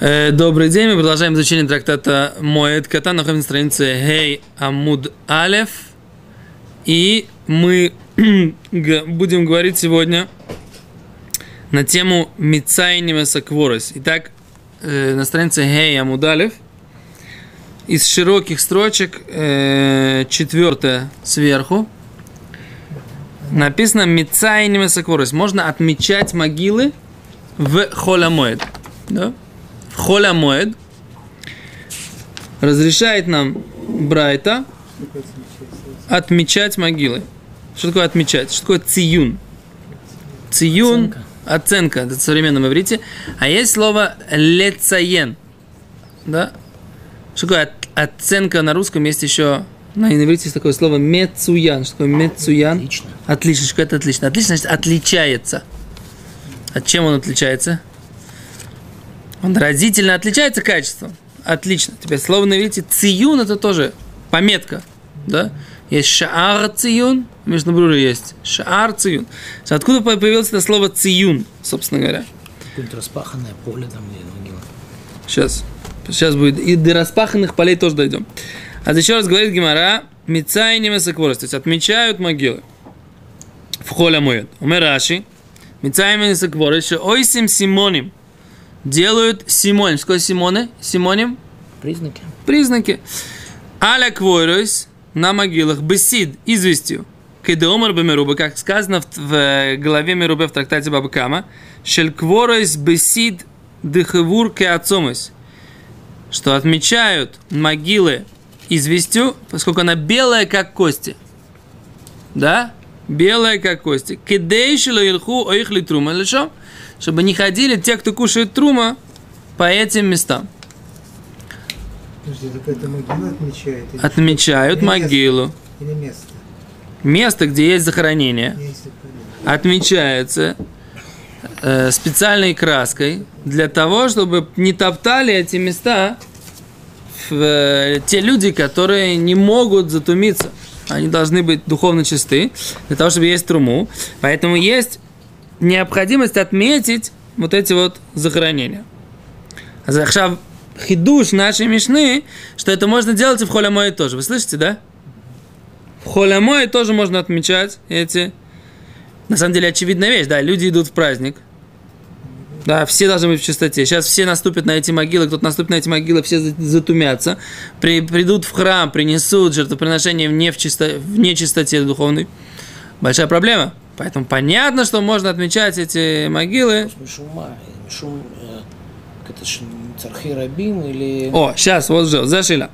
Э, Добрый день, мы продолжаем изучение трактата Моэд Ката, находимся на странице Хей Амуд Алев. И мы будем говорить сегодня на тему Мицайнима Сакворос. Итак, э, на странице Хей Амуд Алев из широких строчек э, четвертая сверху написано Мицайнима Сакворос. Можно отмечать могилы в Холямоэд. Да? В Холямоэд разрешает нам Брайта отмечать могилы. Что такое отмечать? Что такое циюн? Циюн Оценка. оценка, это в современном иврите. А есть слово лецаен. Да? Что такое от- оценка на русском? Есть еще на иврите есть такое слово мецуян. Что такое мецуян? Отлично. Отлично, что это отлично. Отлично, значит, отличается. От чем он отличается? Он разительно отличается качеством. Отлично. Теперь слово на иврите циюн это тоже пометка. Да? Есть шаар циюн, между брури есть шаар циюн. Откуда по- появилось это слово циюн, собственно говоря? Какое-нибудь распаханное поле там где могила. Сейчас. Сейчас будет. И до распаханных полей тоже дойдем. А еще раз говорит Гимара, Мицайни Месакворос, то есть отмечают могилы. В холе моет. Умер Раши, Мицайни Месакворос, что ойсим симоним. Делают симоним. Что симоны? Симоним? Признаки. Признаки. Аля квойройс на могилах бесид известью. Кедеомар бемеруба, как сказано в, в главе Мерубе в трактате Баба Кама, шель кворойс бесид дыхевур кеацомойс, что отмечают могилы известью, поскольку она белая, как кости. Да? Белая, как кости. Кедейшило илху оихли трума лишо, чтобы не ходили те, кто кушает трума, по этим местам. Подожди, так это Отмечают Или место? могилу. или место? Место, где есть захоронение, отмечается э, специальной краской для того, чтобы не топтали эти места в, э, те люди, которые не могут затумиться. Они должны быть духовно чисты для того, чтобы есть труму. Поэтому есть необходимость отметить вот эти вот захоронения. А Захшав хидуш нашей мишны, что это можно делать и в холямое тоже. Вы слышите, да? В холямое тоже можно отмечать эти на самом деле очевидная вещь, да, люди идут в праздник, да, все должны быть в чистоте. Сейчас все наступят на эти могилы, кто-то наступит на эти могилы, все за- затумятся, при, придут в храм, принесут жертвоприношение в, не в, чисто, в нечистоте духовной. Большая проблема. Поэтому понятно, что можно отмечать эти могилы. Э. О, сейчас, вот же, зашила.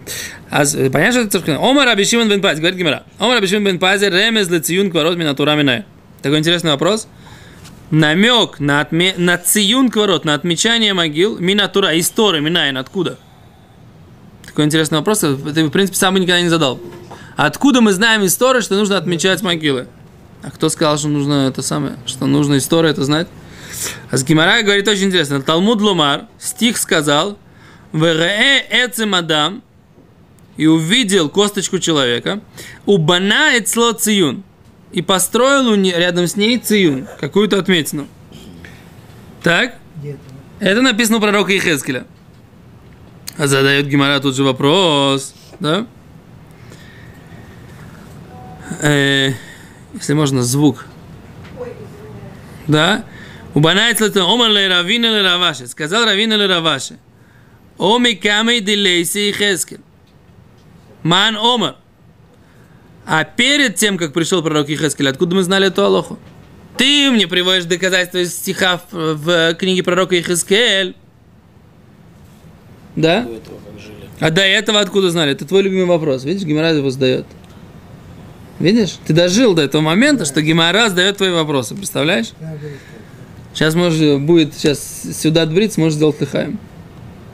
А, с- понятно, что это церковь? Омар Абишиман бен Пази, говорит Гимара. Омар Абишиман бен Пази, ремез лециюн кварот минатура минай. Такой интересный вопрос. Намек на, отме... на циюн кварот, на отмечание могил, минатура, история, минайн, откуда? Такой интересный вопрос, ты, в принципе, сам никогда не задал. Откуда мы знаем историю, что нужно отмечать могилы? А кто сказал, что нужно это самое, что нужно историю это знать? А с Гимара говорит очень интересно. Талмуд Лумар, стих сказал, «Верее эцем адам» и увидел косточку человека, «Убана эцло циюн» и построил рядом с ней циюн, какую-то отметину. Так? Это? Написано у пророка Ихескеля. А задает Гимара тут же вопрос, да? Э, если можно, звук. Да? Убанается это Омар ле Равина ле Раваши. Сказал Равина ле Раваши. Оми камей дилейси Ихескель. Ман Омар. А перед тем, как пришел пророк Ихескель, откуда мы знали эту Алоху? Ты мне приводишь доказательства из стиха в, в книге пророка Ихискель. Да? До этого как жили. А до этого откуда знали? Это твой любимый вопрос. Видишь, Гимара его задает. Видишь? Ты дожил до этого момента, что Гимара задает твои вопросы. Представляешь? Да, Сейчас может будет сейчас сюда отбрить, сможешь сделать лыхаем.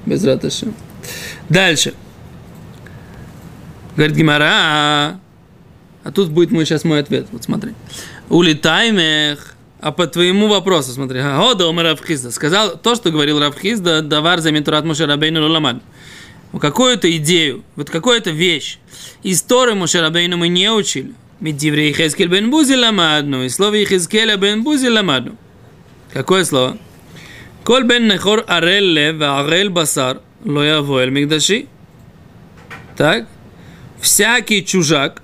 Без раташи. Дальше. Говорит Гимара. А тут будет мой сейчас мой ответ. Вот смотри. Улетаймех. А по твоему вопросу, смотри. Года умер Равхизда. Сказал то, что говорил Равхизда, давар за Митурат Моше Рабейну Ламан. Какую-то идею, вот какую-то вещь. Из Торы Моше Рабейну мы не учили. Медивре Ихескель бен Бузи ламадну. И слово Ихескеля бен Бузи ламадну. Какое слово? Коль бен нехор арель лев, арель басар, лоявоэль мигдаши. Так? Всякий чужак,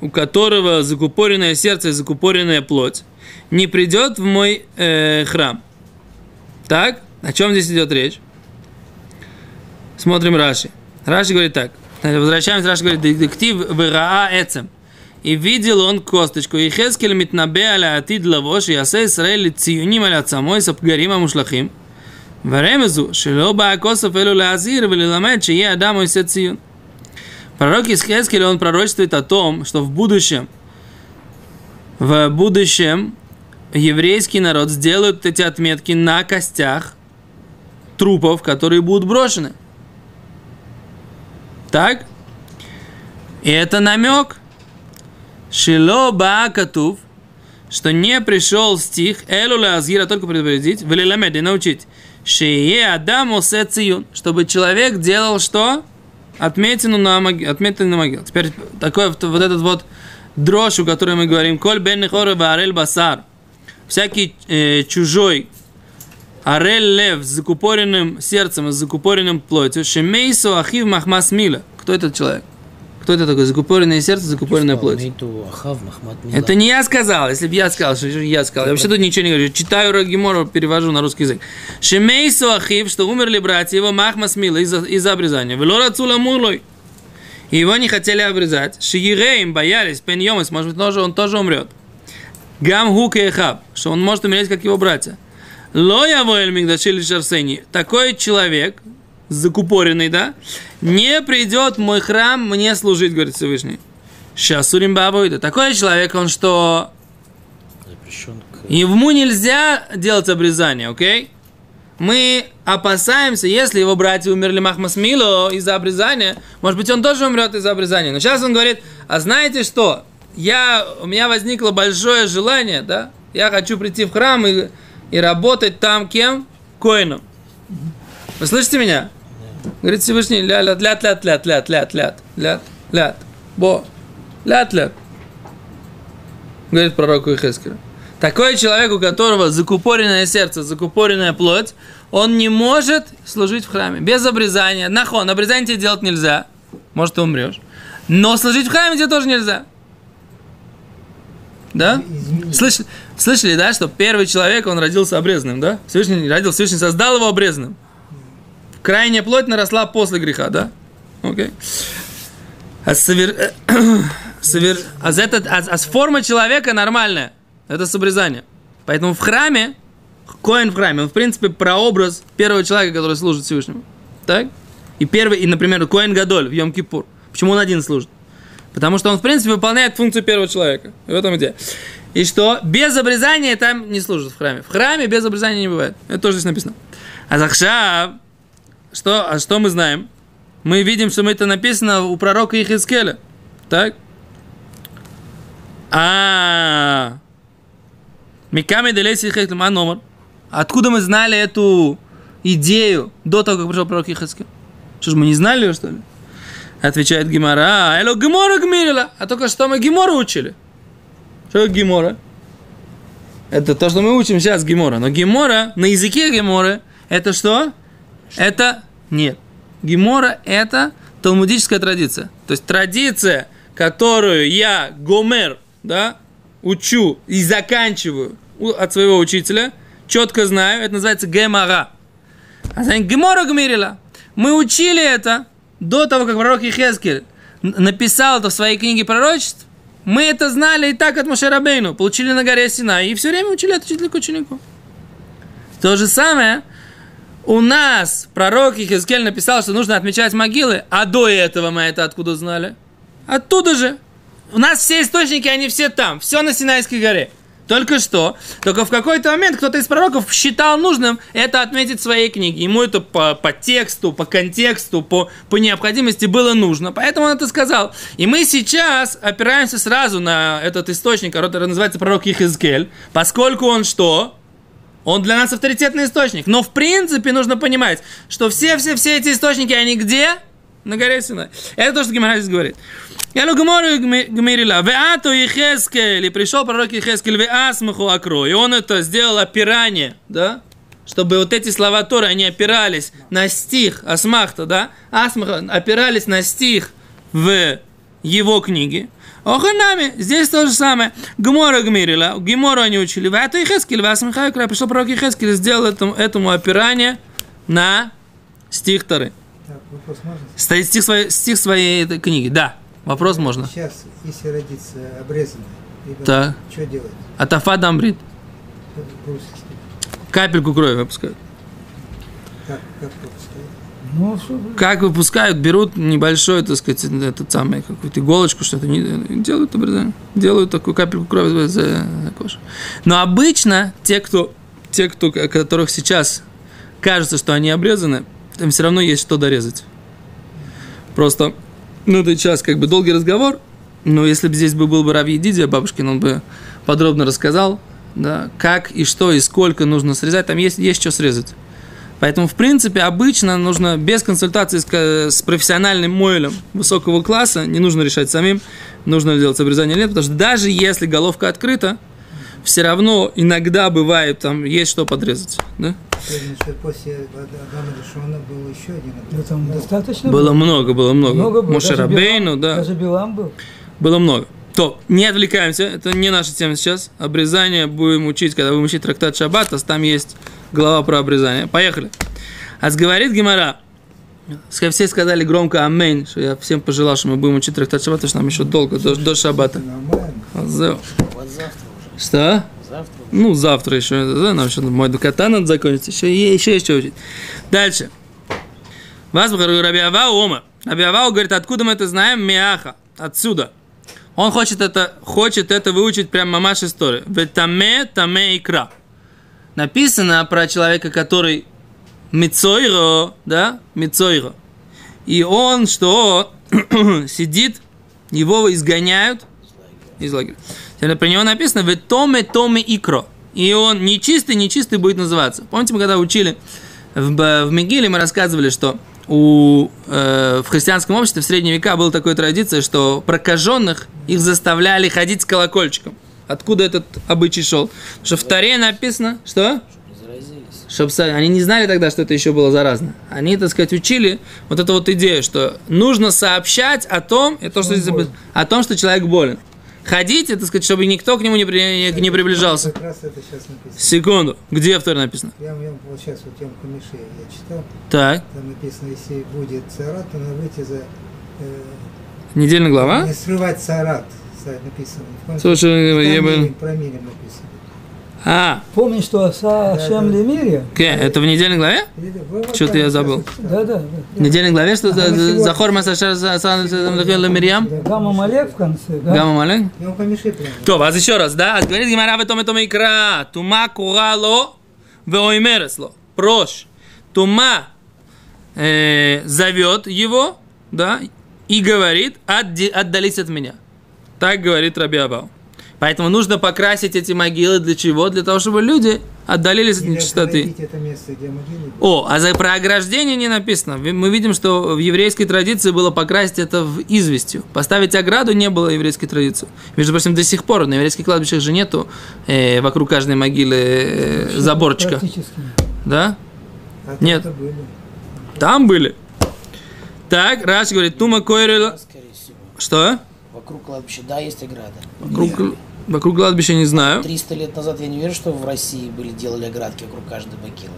у которого закупоренное сердце и закупоренная плоть, не придет в мой э, храм. Так? О чем здесь идет речь? Смотрим Раши. Раши говорит так. Возвращаемся, Раши говорит, детектив выраа эцем. И видел он косточку. И Хескель митнабе аля атид лавош, и асе Исраэль ציונים על עצמו, ספגרים המושלכים. ורמזו, שלא בא הכוסף אלו להזהיר וללמד שיהיה אדם עושה ציון. Пророк Исхескель, он пророчествует о том, что в будущем, в будущем еврейский народ сделает эти отметки на костях трупов, которые будут брошены. Так? И это намек. Шило Баакатув, что не пришел стих Элу Азгира только предупредить, Велиламед и научить. Шие Адам Циюн, чтобы человек делал что? Отметину на, моги... отметину на могилу. Теперь такой вот этот вот дрожь, о которой мы говорим, коль бен арель басар, всякий э, чужой арель лев с закупоренным сердцем, с закупоренным плотью, шемейсу ахив махмас мила. Кто этот человек? Кто это такой? Закупоренное сердце, закупоренная плоть. Это не я сказал. Если бы я сказал, что я сказал. Я вообще тут ничего не говорю. Читаю Рагимору, перевожу на русский язык. Шемейсу ахив, что умерли братья его махмас мила из-за из обрезания. Велора цула мурлой. И его не хотели обрезать. Шиирейм боялись, пеньемыс, может быть, тоже, он тоже умрет. Гам и эхаб, что он может умереть, как его братья. Лоя воэль мигдашили шарсени. Такой человек, закупоренный, да, не придет мой храм мне служить, говорит Всевышний. Сейчас Сурим Бабуида. Такой человек, он что... Ему нельзя делать обрезание, окей? Мы опасаемся, если его братья умерли Махмас Мило из-за обрезания, может быть, он тоже умрет из-за обрезания. Но сейчас он говорит, а знаете что? Я, у меня возникло большое желание, да? Я хочу прийти в храм и, и работать там кем? Коином. Вы слышите меня? Говорит Всевышний, ля ля ля ля ля ля ля ля ля ля бо ля ля Говорит пророку Ихескелю. Такой человек, у которого закупоренное сердце, закупоренная плоть, он не может служить в храме. Без обрезания. Нахон, обрезание тебе делать нельзя. Может, ты умрешь. Но служить в храме тебе тоже нельзя. Да? Слышали, слышали, да, что первый человек, он родился обрезанным, да? Всевышний родил, Всевышний создал его обрезанным. Крайняя плоть наросла после греха, да? Окей. А, совер... совер... а, этот... а, а форма человека нормальная. Это с обрезанием. Поэтому в храме, Коин в храме, он в принципе прообраз первого человека, который служит Всевышнему. Так? И первый, и, например, Коин Гадоль в Йом-Кипур. Почему он один служит? Потому что он, в принципе, выполняет функцию первого человека. В этом идея. И что? Без обрезания там не служит в храме. В храме без обрезания не бывает. Это тоже здесь написано. А Захшав, что, а что мы знаем? Мы видим, что это написано у пророка Ихискеля. Так? А Миками Делеси номер. Откуда мы знали эту идею до того, как пришел пророк Ихискель? Что ж, мы не знали ее, что ли? Отвечает Гимара, эло Гимора гмирила. А только что мы Гимора учили. Что Гимора? Это то, что мы учим сейчас Гимора. Но Гимора, на языке Гимора, это что? Это нет. Гемора – это талмудическая традиция. То есть традиция, которую я, гомер, да, учу и заканчиваю от своего учителя, четко знаю, это называется гемара. А за гемора гмирила. Мы учили это до того, как пророк Ехескель написал это в своей книге пророчеств. Мы это знали и так от Мошерабейну, получили на горе Сина, и все время учили от учителя к ученику. То же самое у нас пророк Ихискель написал, что нужно отмечать могилы, а до этого мы это откуда знали? Оттуда же. У нас все источники, они все там, все на Синайской горе. Только что, только в какой-то момент кто-то из пророков считал нужным это отметить в своей книге. Ему это по, по тексту, по контексту, по, по необходимости было нужно. Поэтому он это сказал. И мы сейчас опираемся сразу на этот источник, который называется пророк Ихизкель, поскольку он что? Он для нас авторитетный источник. Но в принципе нужно понимать, что все-все-все эти источники, они где? На горе Синай. Это то, что Гимара здесь говорит. Я лу гмору гмирила. Веато Ехескель. И пришел пророк Ехескель. Веасмаху акро. И он это сделал опирание. Да? чтобы вот эти слова Торы, они опирались на стих Асмахта, да? Асмаха опирались на стих в его книге. Оханами, здесь то же самое. Гмора гмирила, Гмору они учили. В это и Хескель, вас Михаил пришел пророк Хескель, сделал этому, этому опирание на стих Торы. Так, вопрос можно? Стоит стих своей, стих своей этой книги. Да, вопрос можно. Сейчас, если родится обрезанный, ребенок, Так. что делать? Атафа дамбрит. Капельку крови выпускают. Как, как пропускать? Ну, что, Как выпускают, берут небольшой, так сказать, этот самый, какую-то иголочку, что-то, не, делают обрезание, делают такую капельку крови за, за кожу. Но обычно те, кто, те, кто, которых сейчас кажется, что они обрезаны, им все равно есть что дорезать. Просто, ну, это сейчас как бы долгий разговор, но если бы здесь бы был бы Рави Дидия, бабушкин, он бы подробно рассказал, да, как и что и сколько нужно срезать, там есть, есть что срезать. Поэтому, в принципе, обычно нужно без консультации с, с профессиональным мойлем высокого класса, не нужно решать самим, нужно ли делать обрезание или нет, потому что даже если головка открыта, все равно иногда бывает, там есть что подрезать. Да? Помню, что после Адама Решона был еще один обрез. там достаточно Было много, было много. Много было. Моше Даже Рабейну, Билам- да, Даже Билам был. было много. То, не отвлекаемся, это не наша тема сейчас. Обрезание будем учить, когда будем учить трактат Шаббата, там есть глава про обрезание. Поехали. А говорит Гимара, все сказали громко аминь, что я всем пожелал, что мы будем учить трактат Шаббата, что нам еще долго, до, до Шаббата. Что? Завтра. Ну, завтра еще, да, нам еще мой дуката надо закончить, еще, еще есть что учить. Дальше. Вас Раби Авау Ома. Раби Авау говорит, откуда мы это знаем? Миаха. Отсюда. Он хочет это, хочет это выучить прям мамаш историю. Ветаме, таме икра. Написано про человека, который Мицойро, да, Мицойро. И он, что сидит, его изгоняют из лагеря. Про него написано в томе томе икро. И он нечистый, нечистый будет называться. Помните, мы когда учили в, в Мегиле, мы рассказывали, что у, э, в христианском обществе в средние века была такая традиция, что прокаженных их заставляли ходить с колокольчиком. Откуда этот обычай шел? Потому что в Таре написано, что? Не заразились. Чтоб са- они не знали тогда, что это еще было заразно. Они, так сказать, учили вот эту вот идею, что нужно сообщать о том, и то, что, запи- о том, что человек болен. Ходите, так сказать, чтобы никто к нему не, при- не приближался. Секунду. Где в Торе написано? Я, я вот сейчас вот Йом Хамиши я читал, Так. там написано, если будет царат, то надо выйти за... э, Недельная глава? Не срывать царат, написано. Слушай, ну, Ебен. Про мире написано. А. Помнишь, что о Ашем Лемире? Это в недельной главе? Что-то я забыл. Да, да. В недельной главе, что за Хорма Сашар Лемирьям? Гамма Малек в конце, да? Гамма Малек? То, вас еще раз, да? Говорит Гимара в том и том икра. Тума курало веоймересло. Прош. Тума э, зовет его, да, и говорит, отдались от меня. Так говорит Раби Абау. Поэтому нужно покрасить эти могилы для чего? Для того, чтобы люди отдалились от нечистоты. место. О, а за про ограждение не написано. Мы видим, что в еврейской традиции было покрасить это в известью. Поставить ограду не было еврейской традиции. Между прочим, до сих пор на еврейских кладбищах же нету э, вокруг каждой могилы э, заборчика. Практически. Да? А Нет. были. Там были. Так, Раш говорит, Тума всего. Что? Вокруг кладбища, да, есть ограда. Вокруг, вокруг кладбища не знаю. 300 лет назад я не верю, что в России были делали оградки вокруг каждой могилы.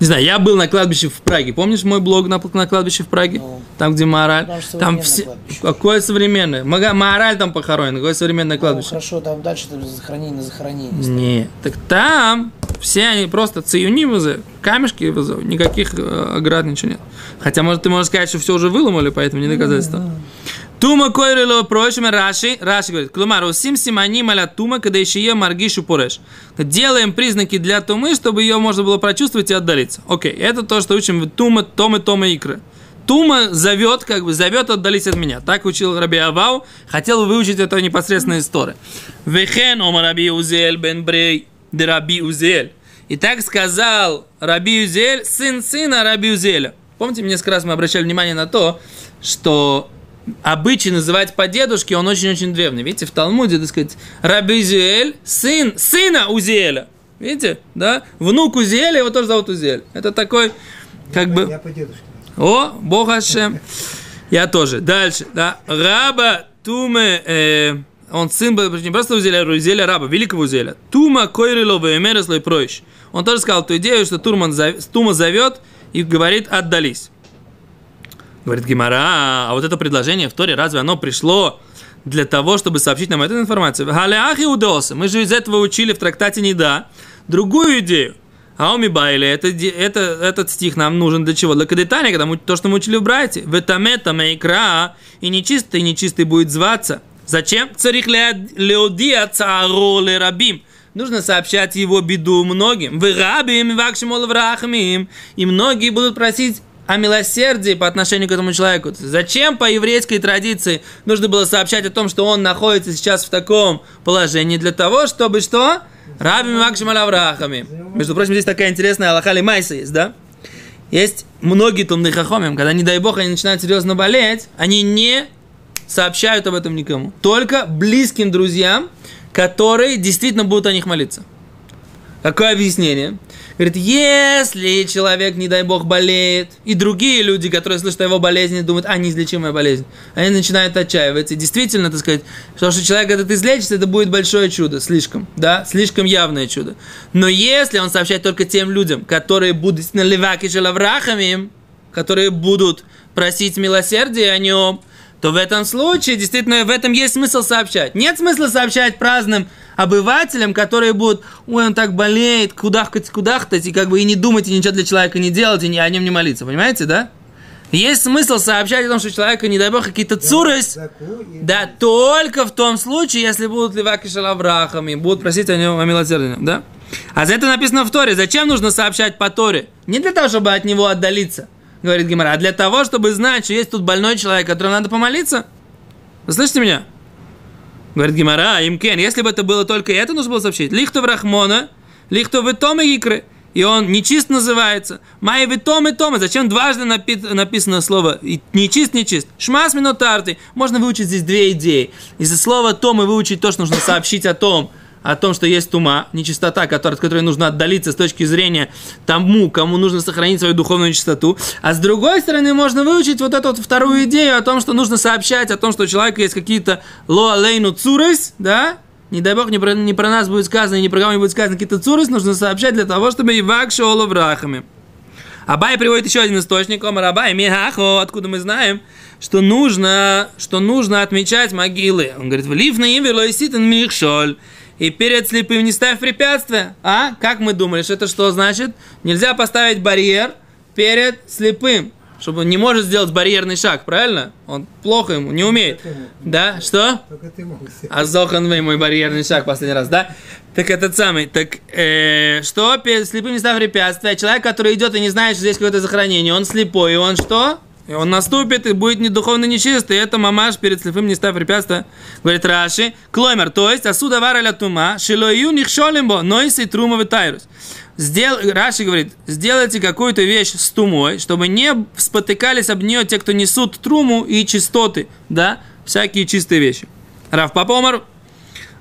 Не знаю, я был на кладбище в Праге. Помнишь мой блог на, на кладбище в Праге? Ну. Там, где Маораль. Там все... кладбище. Какое современное? Мага- Маораль там похоронен. Какое современное Ну, кладбище? хорошо, там дальше там захоронение на захоронение. Не, так там все они просто циюни камешки вызовут, никаких э, оград, ничего нет. Хотя, может, ты можешь сказать, что все уже выломали, поэтому не доказательство. Тума койрело прочим Раши, Раши говорит, клумар, усим симани маля тума, когда еще ее маргишу пореш. Делаем признаки для тумы, чтобы ее можно было прочувствовать и отдалиться. Окей, это то, что учим тума, тома, тома, икры. Тума зовет, как бы зовет, отдались от меня. Так учил Раби Авау. Хотел выучить это непосредственно из Торы. Вехен ом Раби Узель бен Брей де Раби Узель. И так сказал Раби Узель, сын сына Раби Узеля. Помните, несколько раз мы обращали внимание на то, что обычай называть по дедушке, он очень-очень древний. Видите, в Талмуде, так сказать, Раби Узель, сын сына Узеля. Видите, да? Внук Узиэля, его тоже зовут Узиэль. Это такой, как Я бы... Я по дедушке. О, Бог Ашем. Я тоже. Дальше, да. Раба Туме, э, он сын был не просто Узеля, а Узеля раба, великого Узеля. Тума Койрило Вемереслой Пройш. Он тоже сказал ту идею, что Турман зов- Тума зовет и говорит «отдались». Говорит Гимара, а вот это предложение в Торе, разве оно пришло для того, чтобы сообщить нам эту информацию? Галеах Иудеоса. Мы же из этого учили в трактате Неда другую идею. Ауми Байли, это, это, этот стих нам нужен для чего? Для кадетания, когда мы, то, что мы учили в Брайте. Ветамета мейкра, и нечистый, нечистый будет зваться. Зачем? Царих леодия царо рабим. Нужно сообщать его беду многим. Вы рабим, врахмим. И многие будут просить о милосердии по отношению к этому человеку. Зачем по еврейской традиции нужно было сообщать о том, что он находится сейчас в таком положении? Для того, чтобы что? Рабим Макшим Аврахами. Между прочим, здесь такая интересная Аллахали Майса есть, да? Есть многие тумны хахомим, когда, не дай бог, они начинают серьезно болеть, они не сообщают об этом никому. Только близким друзьям, которые действительно будут о них молиться. Какое объяснение? Говорит, если человек, не дай бог, болеет, и другие люди, которые слышат о его болезни, думают, а, неизлечимая болезнь, они начинают отчаиваться. И действительно, так сказать, что, что человек этот излечится, это будет большое чудо, слишком, да, слишком явное чудо. Но если он сообщает только тем людям, которые будут действительно леваки шелаврахами, которые будут просить милосердия о нем, то в этом случае действительно в этом есть смысл сообщать. Нет смысла сообщать праздным обывателям, которые будут, ой, он так болеет, кудахтать, кудахтать, и как бы и не думать, и ничего для человека не делать, и не, о нем не молиться. Понимаете, да? Есть смысл сообщать о том, что человека, не дай бог, какие-то цурыс, и- да, только в том случае, если будут леваки шалаврахами, будут просить о нем о милосердии, да? А за это написано в Торе. Зачем нужно сообщать по Торе? Не для того, чтобы от него отдалиться, говорит Гимара, а для того, чтобы знать, что есть тут больной человек, которому надо помолиться. Вы слышите меня? Говорит Гимара, имкен, если бы это было только это, нужно было сообщить. Лихтов Рахмона, лихтов Тома Икры. И он нечист называется. Май Тома Тома. Зачем дважды напи- написано слово и нечист, нечист? Шмас минотарты. Можно выучить здесь две идеи. Из-за слова Тома выучить то, что нужно сообщить о том, о том, что есть тума, нечистота, которая, от которой нужно отдалиться с точки зрения тому, кому нужно сохранить свою духовную чистоту. А с другой стороны, можно выучить вот эту вот вторую идею о том, что нужно сообщать о том, что у человека есть какие-то лоалейну цурес, да, не дай бог, не про, не про нас будет сказано, и не про кого не будет сказано какие-то цурес, нужно сообщать для того, чтобы и вак шоулов рахами. Абай приводит еще один источник, Омар Абай, Михахо, откуда мы знаем, что нужно, что нужно отмечать могилы. Он говорит, в лиф на лоиситен михшоль. И перед слепым не ставь препятствия. А? Как мы думали, что это что значит? Нельзя поставить барьер перед слепым. Чтобы он не может сделать барьерный шаг, правильно? Он плохо ему, не умеет. Да? Что? Только ты мог сделать. А Зохан Вей, мой барьерный шаг последний раз, да? Так этот самый, так э, что перед слепым не ставь препятствия? Человек, который идет и не знает, что здесь какое-то захоронение, он слепой, и он что? И он наступит и будет не духовно нечистый. Это мамаш перед слепым не ставь препятствия. Говорит Раши. Клоймер, то есть, асуда вараля тума, шилою нихшолимбо, нойси трума витайрус. Сдел... Раши говорит, сделайте какую-то вещь с тумой, чтобы не спотыкались об нее те, кто несут труму и чистоты, да, всякие чистые вещи. Раф Папомар,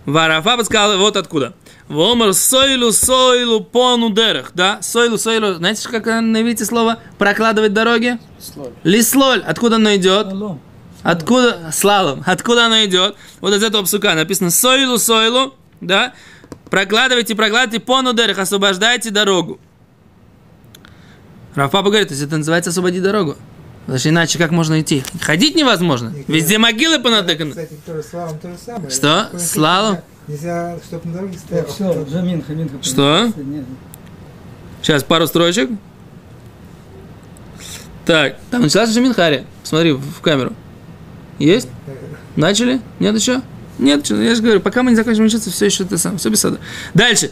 Варафа сказал, вот откуда. Вомар сойлу сойлу пону дерах, да, сойлу сойлу, знаете, как на иврите слово прокладывать дороги? Слоль. Лислоль, откуда оно идет? Алло. Откуда, слалом, откуда оно идет? Вот из этого псука написано сойлу сойлу, да, прокладывайте, прокладывайте пону дерах, освобождайте дорогу. Рафапа говорит, то есть это называется освободи дорогу. Потому что иначе как можно идти? Ходить невозможно. Везде могилы понатыканы. Кстати, тоже слалом то же самое. Что? Слалом? Нельзя, чтобы на дороге стоял. Все, Джамин, Хаминка. Что? Нет. Сейчас пару строчек. Так, там началась уже Минхари. Посмотри в камеру. Есть? Начали? Нет еще? Нет, что, я же говорю, пока мы не закончим учиться, все еще ты сам, все без сада. Дальше.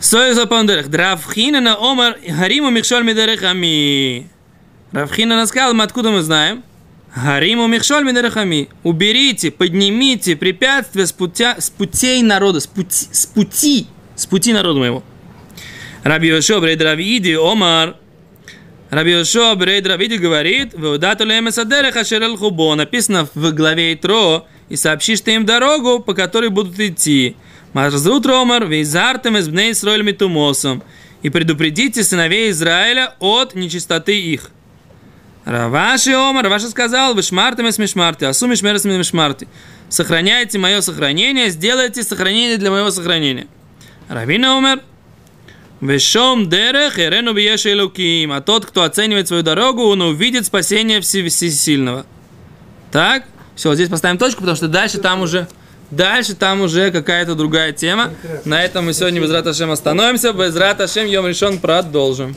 Сой за пандерах. Дравхина на омар хариму михшоль мидерехами. Равхина сказал, мы откуда мы знаем? Хариму михшоль мидерехами. Уберите, поднимите препятствия с, путя, с путей народа, с пути, с пути, с пути народа моего. Раби Йошуа Брейд Равиди Омар. Раби Йошуа Брейд Равиди говорит, «Веудату лемес адереха шерел хубо». Написано в главе Итро, «И сообщишь ты им дорогу, по которой будут идти». Марзут Ромар, вейзартем из бней Исраэль митумосом. И предупредите сыновей Израиля от нечистоты их. Раваши Омар, Раваши сказал, вы шмартами с мишмарти, асу мишмерес мишмарти. Сохраняйте мое сохранение, сделайте сохранение для моего сохранения. Равина Омар, Вешом дерех ирену биеши луким. А тот, кто оценивает свою дорогу, он увидит спасение Все- Всесильного. Так, все, здесь поставим точку, потому что дальше там уже, дальше там уже какая-то другая тема. На этом мы сегодня без Рат Ашем остановимся. Без Рат Ашем Йом решен продолжим.